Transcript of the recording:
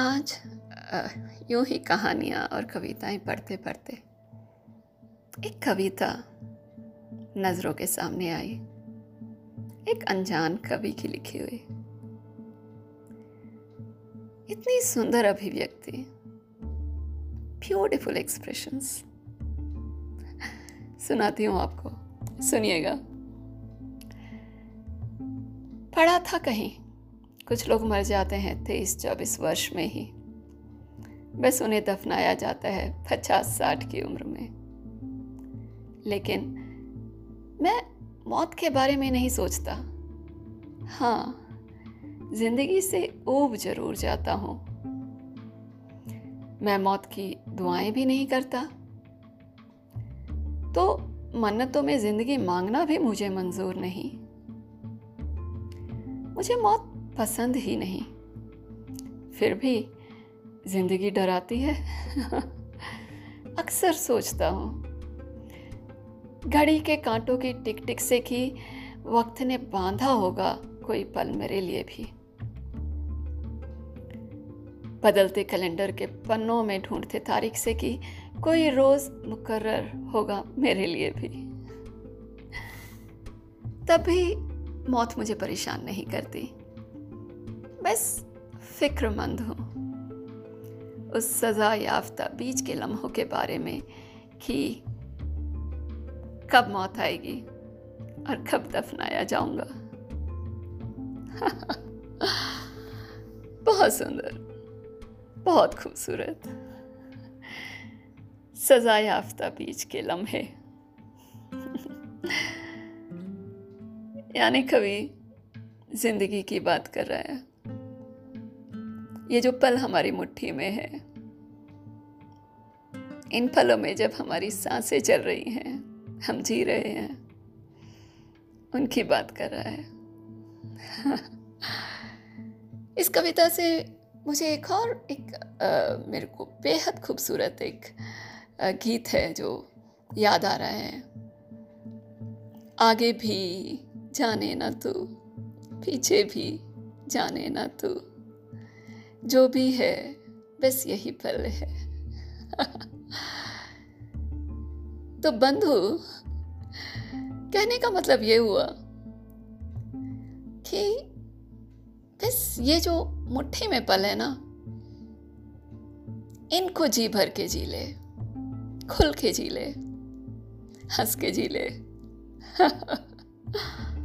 आज यूँ ही कहानियाँ और कविताएँ पढ़ते पढ़ते, एक कविता नज़रों के सामने आई। एक अनजान कवि की लिखी हुई। इतनी सुंदर अभिव्यक्ति। ब्यूटिफुल एक्सप्रेशंस सुनाती हूँ आपको। सुनिएगा। पढ़ा था कहीं। कुछ लोग मर जाते हैं तेईस चौबीस वर्ष में ही। बस उन्हें दफनाया जाता है पचास साठ की उम्र में। लेकिन मैं मौत के बारे में नहीं सोचता। हाँ ज़िंदगी से ऊब ज़रूर जाता हूँ। मैं मौत की दुआएँ भी नहीं करता। तो मन्नतों में ज़िंदगी मांगना भी मुझे मंजूर नहीं। मुझे मौत पसंद ही नहीं। फिर भी ज़िंदगी डराती है। अक्सर सोचता हूँ। घड़ी के कांटों की टिक टिक से कि वक्त ने बांधा होगा कोई पल मेरे लिए भी। बदलते कैलेंडर के पन्नों में ढूंढते तारीख से कि कोई रोज मुकर्र होगा मेरे लिए भी। तभी मौत मुझे परेशान नहीं करती। बस फिक्रमंद हूँ। उस सज़ा याफ्ता बीच के लम्हों के बारे में कि कब मौत आएगी और कब दफनाया जाऊँगा। बहुत सुंदर, बहुत खूबसूरत। सजा याफ्ता बीच के लम्हे। यानी कभी ज़िंदगी की बात कर रहा है। ये जो पल हमारी मुट्ठी में है इन पलों में जब हमारी साँसें चल रही हैं हम जी रहे हैं उनकी बात कर रहा है। इस कविता से मुझे एक और एक आ, मेरे को बेहद खूबसूरत एक आ, गीत है जो याद आ रहा है। आगे भी जाने ना तू पीछे भी जाने ना तू। जो भी है, बस यही पल है। तो बंधु, कहने का मतलब ये हुआ कि बस ये जो मुट्ठी में पल है ना, इनको जी भर के जी ले, खुल के जी ले, हंस के जी ले।